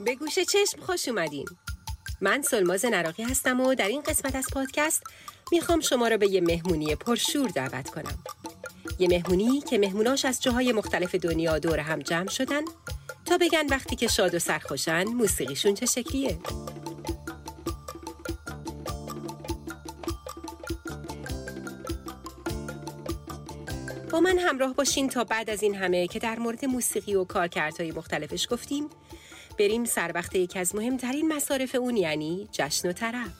به گوش چشم خوش اومدین. من سلماز نراقی هستم و در این قسمت از پادکست می‌خوام شما را به یه مهمونی پرشور دعوت کنم. یه مهمونی که مهموناش از جاهای مختلف دنیا دور هم جمع شدن تا بگن وقتی که شاد و سرخوشن موسیقیشون چه شکلیه. با من همراه باشین تا بعد از این همه که در مورد موسیقی و کارکردهای مختلفش گفتیم. بریم سر وقت یکی از مهمترین مصارف اون یعنی جشن و طرب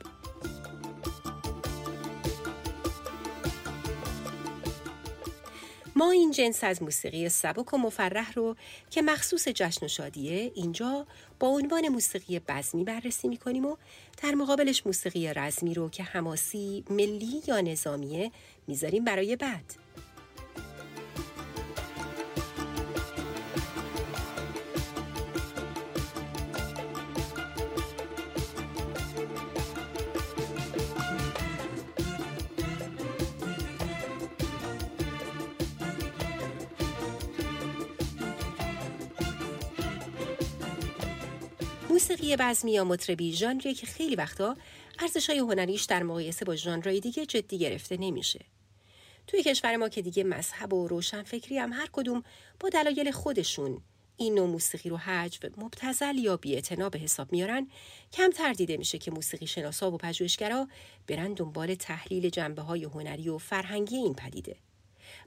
ما این جنس از موسیقی سبک و مفرح رو که مخصوص جشن و شادیه اینجا با عنوان موسیقی بزمی بررسی می‌کنیم و در مقابلش موسیقی رزمی رو که حماسی، ملی یا نظامیه می‌ذاریم برای بعد. موسیقی بزمی یا مطربی ژانری که خیلی وقتا ارزش‌های هنریش در مقایسه با ژانرهای دیگه جدی گرفته نمیشه. توی کشور ما که دیگه مذهب و روشنفکری هم هر کدوم با دلایل خودشون این نوع موسیقی رو حجو مبتزل یا بی‌اعتنا به حساب میارن کم تردیده میشه که موسیقی شناسا و پژوهشگرا برن دنبال تحلیل جنبه های هنری و فرهنگی این پدیده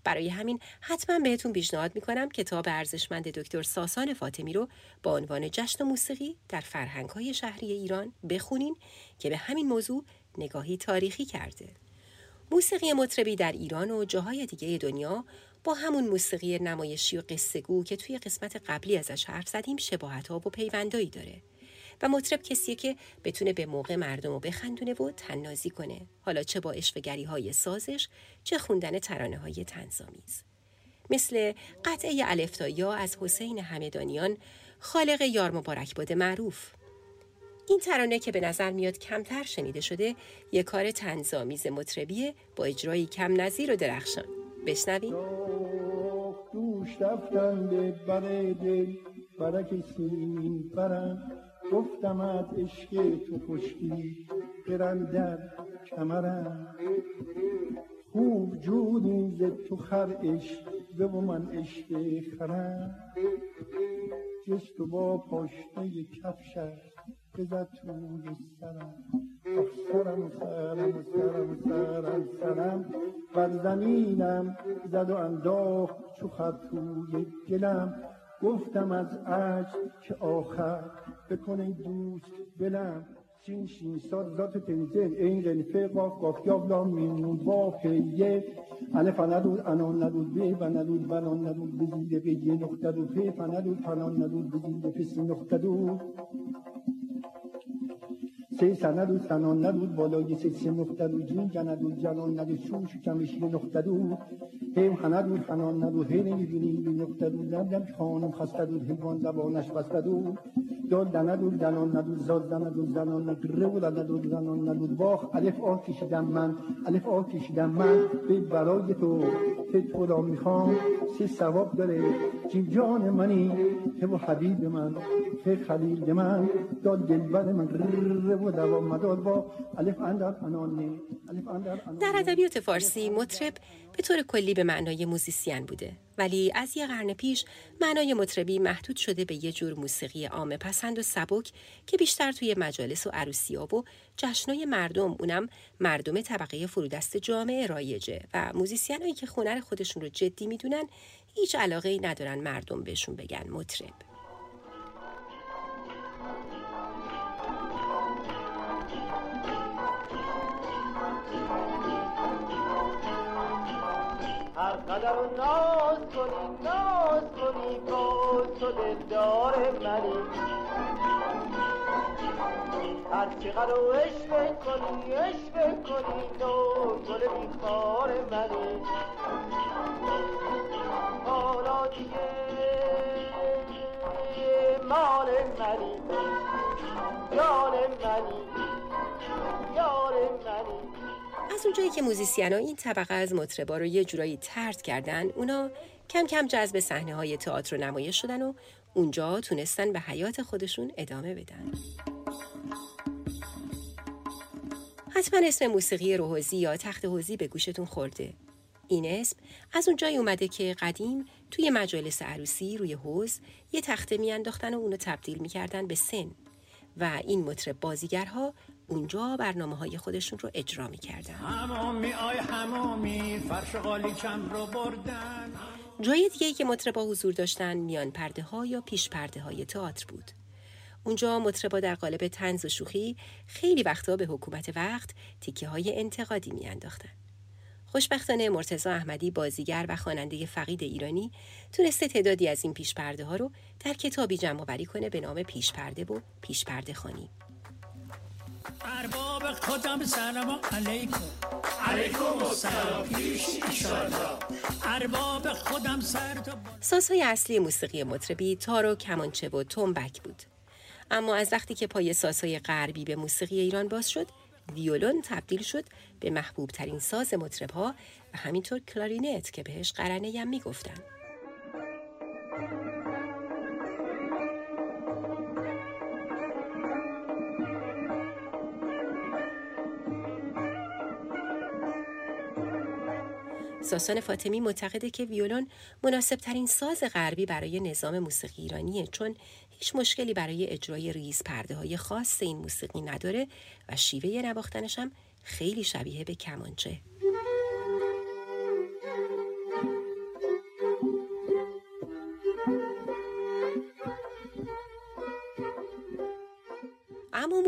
برای همین حتما بهتون پیشنهاد می‌کنم کتاب ارزشمند دکتر ساسان فاطمی رو با عنوان جشن و موسیقی در فرهنگ های شهری ایران بخونین که به همین موضوع نگاهی تاریخی کرده. موسیقی مطربی در ایران و جاهای دیگه دنیا با همون موسیقی نمایشی و قصه که توی قسمت قبلی ازش حرف زدیم شباهت ها و پیوندایی داره. و مطرب کسیه که بتونه به موقع مردم رو بخندونه و تننازی کنه. حالا چه با اشفگری های سازش چه خوندن ترانه های تنظامیز. مثل قطعه الفتایا از حسین همدانیان خالق یار مبارک باده معروف. این ترانه که به نظر میاد کمتر شنیده شده یک کار تنظامیز مطربیه با اجرایی کم نظیر و درخشان. بشنویم. دوش به گفتم از عشق تو خشکی برم در کمرم. خوب جودی ز تو خر عشق و من عشق خرم. جست و با پاشنه کفشت بزد توی سرم. سرم سرم سرم سرم سرم بر زمینم زد و انداخت چو خر توی گلم گفتم از عجل که آخر دوست بلم سین شین ساد ذات تنزل این غنفه قاف قاف یاب لام مین نون واف یه الف ندود انان ندود به و ندود بنان ندود بزیده به یه نقطه دو. فه فندود فنان ندود بزیده پسی نقطه دو. سه سند و سنان ندود بالای سه سه نقطه دو. جین جندود جنان ندود شوش کمشی نقطه دو. هیم هندود حنان ندود هی نمی‌بینی بی نقطه دو. لم خانم خسته دود حیوان زبانش بسته دود دال دندود دنان ندود زاد دندود زنان رو دندود زنان ندود باخ. الف آ کشیدم من الف آ کشیدم من. به برای تو که تو را می‌خوام. سه ثواب داره. جان منی که و حبیب من که خلیل من. داد دلبر من رو دوام مداد با. الف اندر انان. در ادبیات فارسی مطرب به طور کلی به معنای موزیسین بوده. ولی از یه قرن پیش معنای مطربی محدود شده به یه جور موسیقی عامه پسند و سبک که بیشتر توی مجالس و عروسیا و جشنای مردم اونم مردم طبقه فرودست جامعه رایجه و موزیسینایی که خونر خودشون رو جدی می‌دونن هیچ علاقه ای ندارن مردم بهشون بگن مطرب. هر قدر و ناز کنی ناز کنی با تو دلدار منی. هر چقدر و عشق کنی عشق کنی گل بیخار منی. حالا دیگه مال منی. جان منی یار منی. از اونجایی که موزیسین ها این طبقه از مطربا رو یه جورایی ترد کردن اونا کم کم جذب صحنه های تئاتر و نمایش شدن و اونجا تونستن به حیات خودشون ادامه بدن. حتما اسم موسیقی روحوزی یا تخت حوزی به گوشتون خورده. این اسم از اون جایی اومده که قدیم توی مجالس عروسی روی حوز یه تخته میانداختن و اونو تبدیل می‌کردن به سن و این مطرب بازیگرها اونجا برنامه های خودشون رو اجرا می‌کردن. همامی آی فرش رو بردن. جای دیگه که مطربا حضور داشتن میان پرده ها یا پیش پرده های تئاتر بود. اونجا مطربا در قالب تنز و شوخی خیلی وقتا به حکومت وقت تیکه های انتقادی میانداختن. خوشبختانه مرتزا احمدی بازیگر و خواننده فقید ایرانی تونسته تعدادی از این پیشپرده ها رو در کتابی جمع کنه به نام پیشپرده و پیشپرده خانی. ارباب خودم سلام علیکم. علیکم سلام پیش ارباب خودم سازهای اصلی موسیقی مطربی تار و کمانچه و تنبک بود. اما از وقتی که پای سازهای غربی به موسیقی ایران باز شد ویولون تبدیل شد به محبوب ترین ساز مطرب ها و همینطور کلارینت که بهش قرنه هم می‌گفتن. ساسان فاطمی معتقده که ویولون مناسب ترین ساز غربی برای نظام موسیقی ایرانیه چون هیچ مشکلی برای اجرای ریز پرده های خاص این موسیقی نداره و شیوه نواختنش هم خیلی شبیه به کمانچه.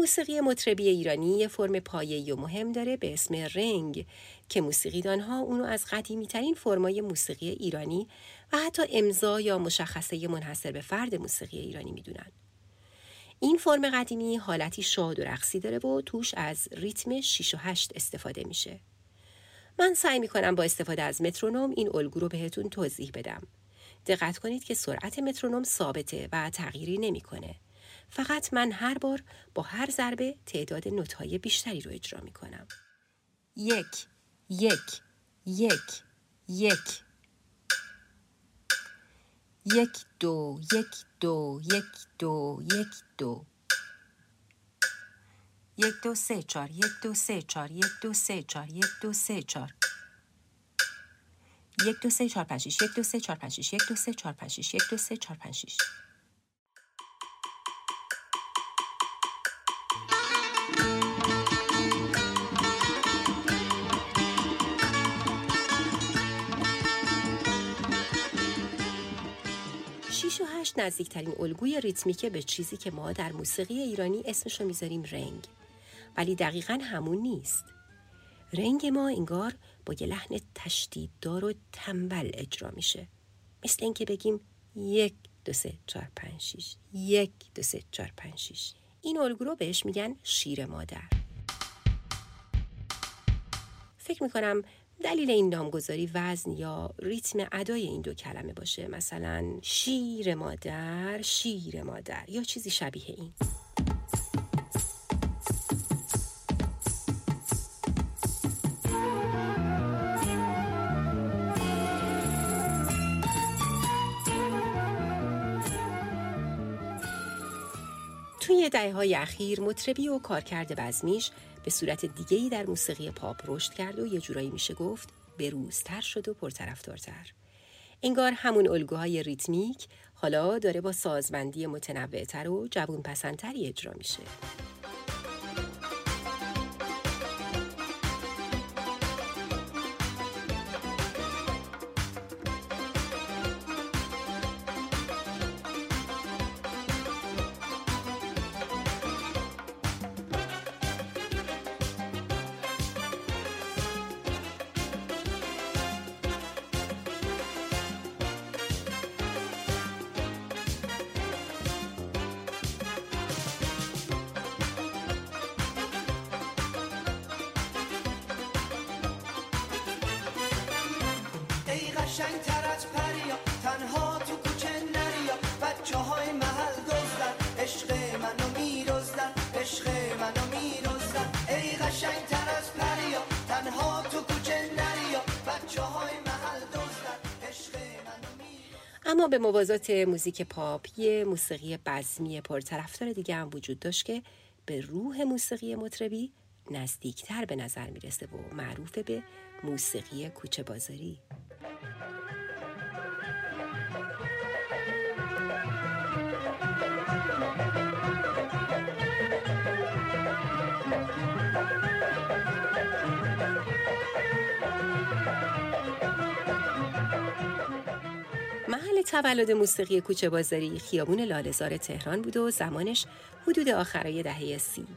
موسیقی مطربی ایرانی یه فرم پایه‌ای و مهم داره به اسم رنگ که موسیقیدانها اونو از قدیمی ترین فرمای موسیقی ایرانی و حتی امضا یا مشخصه منحصر به فرد موسیقی ایرانی می‌دونن. این فرم قدیمی حالتی شاد و رقصی داره و توش از ریتم 6 و 8 استفاده میشه. من سعی می‌کنم با استفاده از مترونوم این الگو رو بهتون توضیح بدم. دقت کنید که سرعت مترونوم ثابته و تغییری نمی‌کنه. فقط من هر بار با هر ضربه تعداد نوتهای بیشتری رو اجرا می کنم. یک یک یک یک یک دو یک دو یک دو یک دو یک دو سه چار یک دو سه چار یک دو سه چار یک دو سه چار یک دو سه چار پنج یک دو سه چار پنج یک دو سه چار پنج یک دو سه چار پنج شیش و هشت نزدیکترین الگوی ریتمیکه به چیزی که ما در موسیقی ایرانی اسمشو می‌ذاریم رنگ. ولی دقیقا همون نیست. رنگ ما انگار با یه لحن تشدیددار و تنبل اجرا میشه. مثل اینکه بگیم یک دو سه چهار پنج شیش. یک دو سه چهار پنج شیش. این الگو رو بهش میگن شیر مادر. فکر می‌کنم دلیل این نامگذاری وزن یا ریتم ادای این دو کلمه باشه؟ مثلا شیر مادر شیر مادر یا چیزی شبیه این؟ توی دهه های اخیر مطربی و کارکرد بزمیش به صورت دیگهی در موسیقی پاپ رشد کرد و یه جورایی میشه گفت بروزتر شد و پرطرفدارتر. انگار همون الگوهای ریتمیک حالا داره با سازبندی متنوعتر و جوون پسندتری اجرا میشه. قشنگ تر از پریا تنها تو کوچه نریا بچه های محل دزدن. عشق منو میرزدن عشق منو میرزدن. ای قشنگ تر از پریا تنها تو کوچه نریا بچه های محل دزدن. عشق منو اما به موازات موزیک پاپ یه موسیقی بزمی پرطرفدار دیگه هم وجود داشت که به روح موسیقی مطربی نزدیکتر به نظر می‌رسه و معروف به موسیقی کوچه بازاری. تولد موسیقی کوچه بازاری خیابون لالزار تهران بود و زمانش حدود آخرای دهه سی.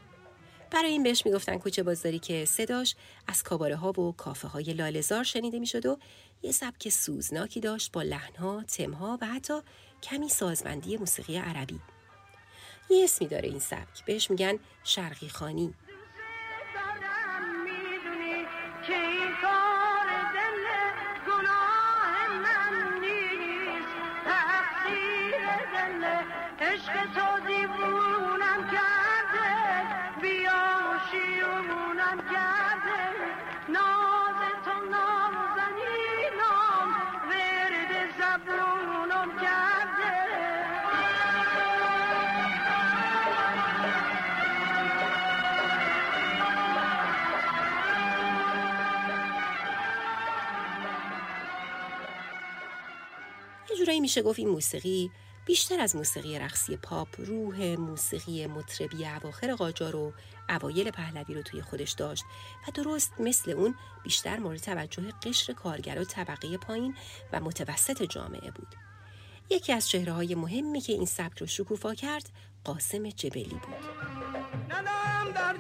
برای این بهش می‌گفتن کوچه بازاری که صداش از کاباره ها و کافه های لالزار شنیده می‌شد و یه سبک سوزناکی داشت با لحنها، تمها و حتی کمی سازمندی موسیقی عربی. یه اسمی داره این سبک بهش میگن شرقی خانی میشه گفت این موسیقی بیشتر از موسیقی رقصی پاپ روح موسیقی مطربی اواخر قاجار و اوایل پهلوی رو توی خودش داشت و درست مثل اون بیشتر مورد توجه قشر کارگر و طبقه پایین و متوسط جامعه بود. یکی از چهره های مهمی که این سبک رو شکوفا کرد قاسم جبلی بود. در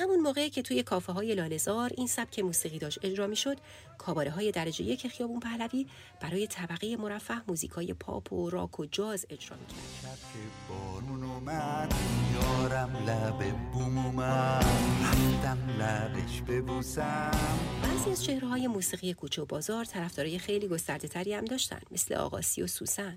همون موقعی که توی کافه های لالزار این سبک موسیقی داشت اجرا می شد کاباره های درجه یک خیابون پهلوی برای طبقه مرفه موزیک های پاپ و راک و جاز اجرا می کرد بعضی از چهره های موسیقی کوچه و بازار طرفدارای خیلی گسترده تری هم داشتن مثل آقاسی و سوسن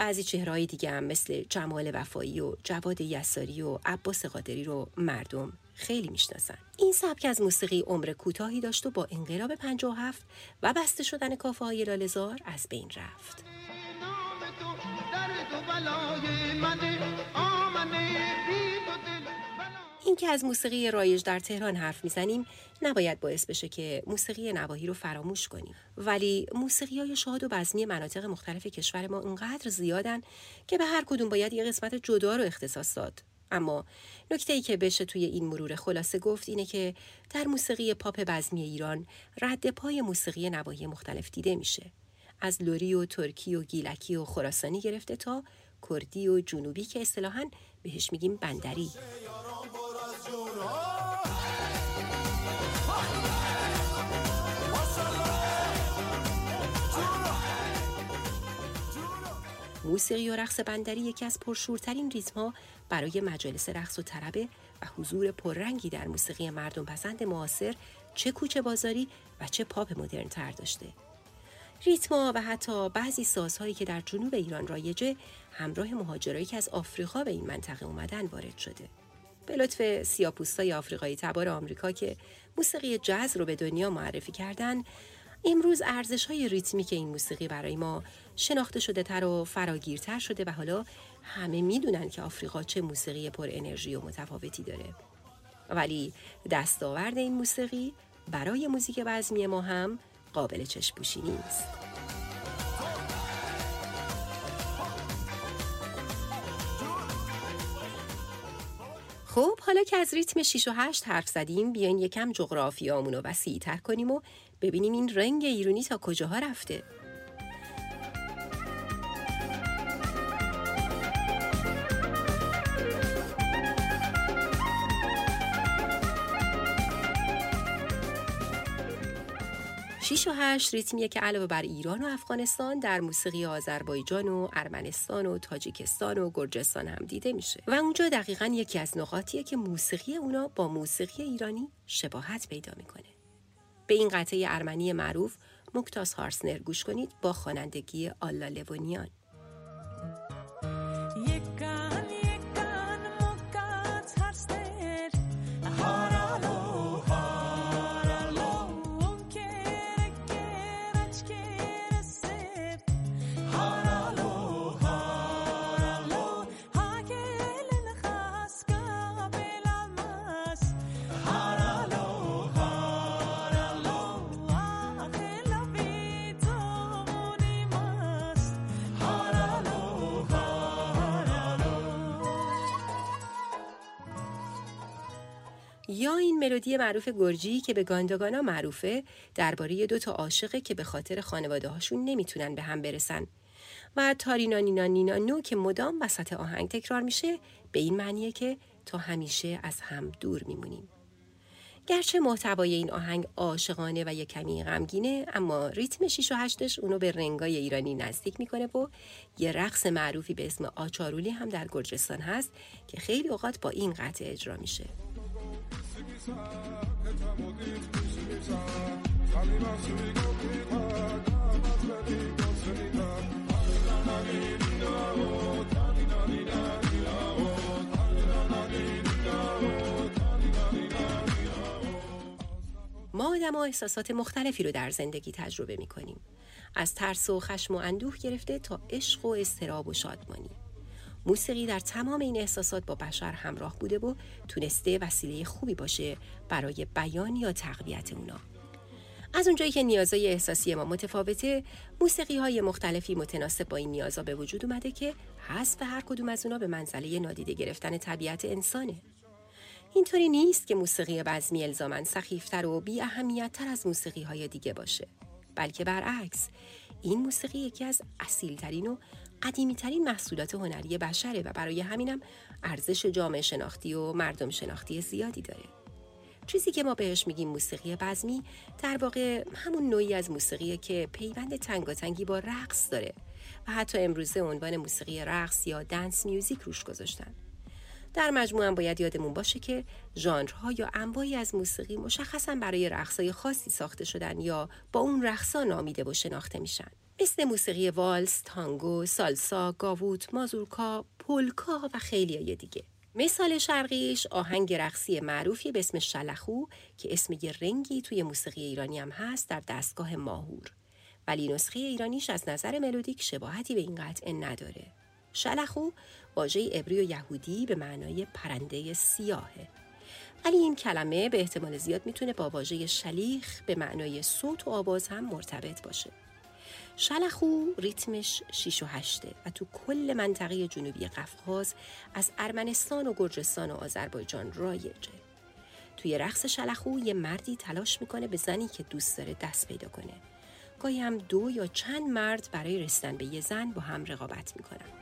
بعضی چهرهای دیگه هم مثل جمال وفایی و جواد یساری و عباس قادری رو مردم خیلی می‌شناسن. این سبک از موسیقی عمر کوتاهی داشت و با انقلاب 57 و بسته شدن کافه های لالزار از بین رفت. اینکه از موسیقی رایج در تهران حرف می‌زنیم نباید باعث بشه که موسیقی نواحی رو فراموش کنیم. ولی موسیقی های شاد و بزمی مناطق مختلف کشور ما اونقدر زیادن که به هر کدوم باید یه قسمت جدا رو اختصاص داد. اما نکته ای که بشه توی این مرور خلاصه گفت اینه که در موسیقی پاپ بزمی ایران رد پای موسیقی نواحی مختلف دیده میشه. از لوری و ترکی و گیلکی و خراسانی گرفته تا کردی و جنوبی که اصطلاحا بهش میگیم بندری. موسیقی و رقص بندری یکی از پرشورترین ریتمها برای مجالس رقص و طربه و حضور پررنگی در موسیقی مردم پسند معاصر چه کوچه بازاری و چه پاپ مدرن تر داشته. ریتما و حتی بعضی سازهایی که در جنوب ایران رایجه همراه مهاجرایی که از آفریقا به این منطقه اومدن وارد شده. به لطف سیاپوستای آفریقایی تبار آمریکا که موسیقی جز رو به دنیا معرفی کردن امروز ارزش های ریتمیک این موسیقی برای ما شناخته شده تر و فراگیرتر شده و حالا همه می‌دونن که آفریقا چه موسیقی پر انرژی و متفاوتی داره. ولی دستاورد این موسیقی برای موزیک وزمی ما هم قابل چشم نیست. خب حالا که از ریتم 6 و 8 حرف زدیم بیاین یکم جغرافیامون رو وسیع تر کنیم و ببینیم این رنگ ایرونی تا کجاها رفته. 6 و 8 ریتمیه که علاوه بر ایران و افغانستان در موسیقی آذربایجان و ارمنستان و تاجیکستان و گرجستان هم دیده میشه. و اونجا دقیقا یکی از نقاطیه که موسیقی اونا با موسیقی ایرانی شباهت پیدا می‌کنه. به این قطعه ارمنی معروف مکتاس هارسنر گوش کنید با خوانندگی آلا لونیان یا این ملودی معروف گرجی که به گانداگانا معروفه درباره دو تا عاشقه که به خاطر خانواده هاشون نمی‌تونن به هم برسن. و تارینا نینا نینا نو که مدام وسط آهنگ تکرار میشه به این معنیه که تا همیشه از هم دور میمونیم. گرچه محتوای این آهنگ عاشقانه و یک کمی غمگینه اما ریتم 6 و 8 اونو به رنگای ایرانی نزدیک می‌کنه و یه رقص معروفی به اسم آچارولی هم در گرجستان هست که خیلی اوقات با این قطع اجرا میشه. ما آدم ها احساسات مختلفی رو در زندگی تجربه می کنیم. از ترس و خشم و اندوه گرفته تا عشق و استراب و شادمانی. موسیقی در تمام این احساسات با بشر همراه بوده و تونسته وسیله خوبی باشه برای بیان یا تقویت اونا. از اونجایی که نیازهای احساسی ما متفاوته، موسیقی های مختلفی متناسب با این نیازها به وجود اومده که حذف هر کدوم از اونا به منزله نادیده گرفتن طبیعت انسانه. اینطوری نیست که موسیقی بزمی الزامن سخیفتر و بی اهمیتتر از موسیقی های دیگه باشه. بلکه برعکس این موسیقی یکی از اصیلترین و قدیمیترین محصولات هنری بشره و برای همینم ارزش جامعه شناختی و مردم شناختی زیادی داره. چیزی که ما بهش میگیم موسیقی بزمی در واقع همون نوعی از موسیقی که پیوند تنگاتنگی با رقص داره و حتی امروزه عنوان موسیقی رقص یا دنس میوزیک روش گذاشتن. در مجموع باید یادمون باشه که ژانرها یا انواعی از موسیقی مشخصا برای رقصای خاصی ساخته شدن یا با اون رقصا نامیده و شناخته میشن. مثل موسیقی والس، تانگو، سالسا، گاووت، مازورکا، پولکا و خیلی دیگه. مثال شرقیش آهنگ رقصی معروفی به اسم شلخو که اسم یه رنگی توی موسیقی ایرانی هم هست در دستگاه ماهور. ولی نسخه ایرانیش از نظر ملودیک شباهتی به این قطعه نداره. شلخو واژه عبری و یهودی به معنای پرنده سیاهه. ولی این کلمه به احتمال زیاد می‌تونه با واژه شلیخ به معنای صوت و آواز هم مرتبط باشه. شلخو ریتمش 6 و 8 و تو کل منطقه جنوبی قفقاز از ارمنستان و گرجستان و آذربایجان رایجه. توی رقص شلخو یه مردی تلاش می‌کنه به زنی که دوست داره دست پیدا کنه. گاهی هم دو یا چند مرد برای رسیدن به یه زن با هم رقابت می‌کنن.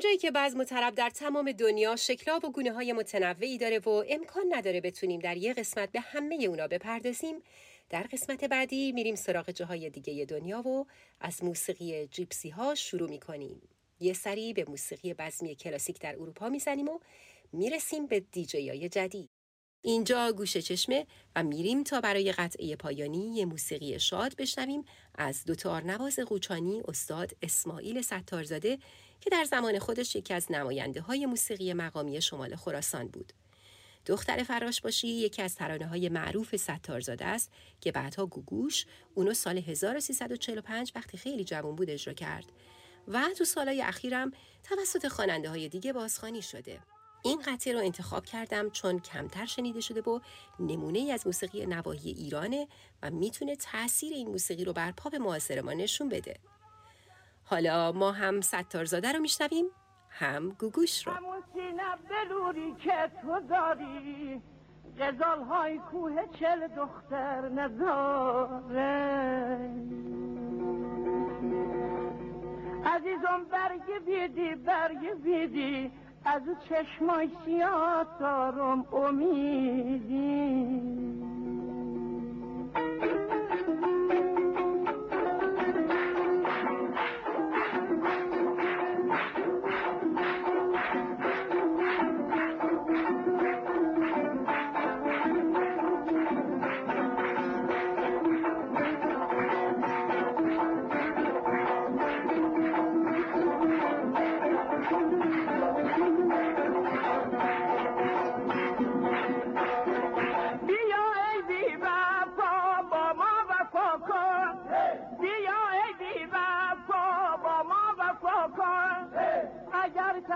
اونجایی که بعض مطرب در تمام دنیا شکلاب و گونه های متنوعی داره و امکان نداره بتونیم در یه قسمت به همه اونا بپردازیم در قسمت بعدی میریم سراغ جاهای دیگه دنیا و از موسیقی جیپسی ها شروع می‌کنیم. یه سری به موسیقی بزمی کلاسیک در اروپا می‌زنیم و می‌رسیم به دیجی جدید. اینجا گوش چشمه و میریم تا برای قطعه پایانی یه موسیقی شاد بشنویم از دوتار نواز قوچانی استاد اسماعیل ستارزاده که در زمان خودش یکی از نماینده های موسیقی مقامی شمال خراسان بود. دختر فراش باشی یکی از ترانه های معروف ستارزاده است که بعدها گوگوش اونو سال 1345 وقتی خیلی جوان بود اجرا کرد و تو سالهای اخیرم توسط خواننده های دیگه بازخوانی شده. این قطعه رو انتخاب کردم چون کمتر شنیده شده و نمونه ای از موسیقی نواحی ایرانه و می‌تونه تاثیر این موسیقی رو بر پاپ معاصر ما نشون بده. حالا ما هم ستارزاده رو میشنویم هم گوگوش رو. همون سینه بلوری که تو داری غزال های کوه چل دختر نداره عزیزم برگ بیدی برگ بیدی از چشمای سیاه دارم امیدی.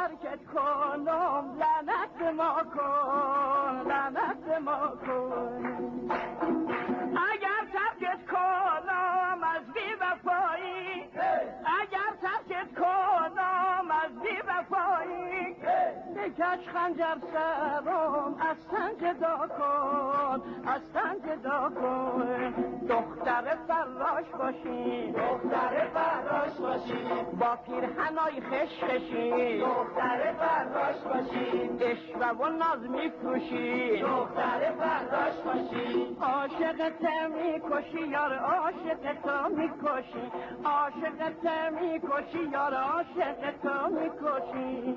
ترکت کنم لعنت ما کن لعنت ما کن. اگر ترکت کنم از بی وفایی. اگر ترکت کنم از بی وفایی. بکش خنجر سرم از تن جدا کن از تن جدا کن. دختر فراش باشی. دختر فراش با پیرهنای خش خشی دختر فراش باشی اشوه و ناز میفروشی دختر فراش باشی عاشقت می‌کشی یار عاشق تو می‌کشی. عاشقت می‌کشی یار عاشق تو می‌کشی.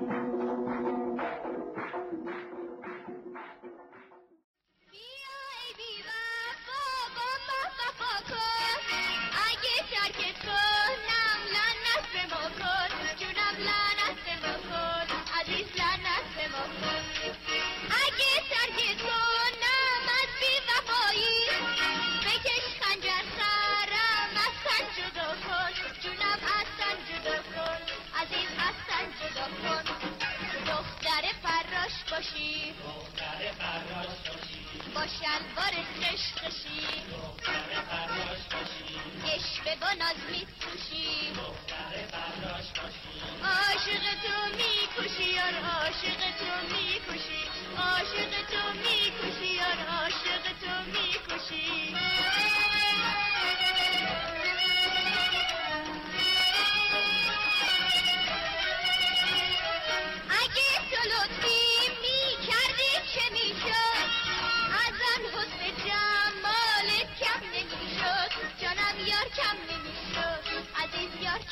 باشی. دختر فراش باشی با شلوار خشخشی دختر فراش باشی. عشق با ناز میفروشی دختر فراش باشی عاشق تو می‌کشی یار عاشق تو می‌کشی عاشق تو می‌کشی یار عاشق تو می‌کشی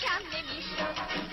کم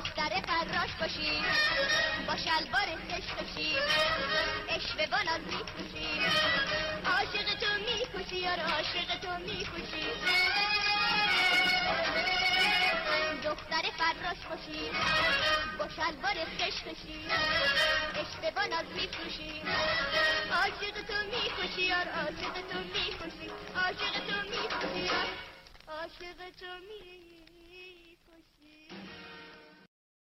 دختر فراش باشی با شلوار خشخشی اشوه با ناز می‌کشی عاشق تو می‌کشی یار عاشق تو می‌کشی دختر فراش باشی با شلوار خشخشی اشوه با ناز می‌کشی عاشق تو می‌کشی یار عاشق تو می‌کشی عاشق تو می‌کشی عاشق تو می‌کشی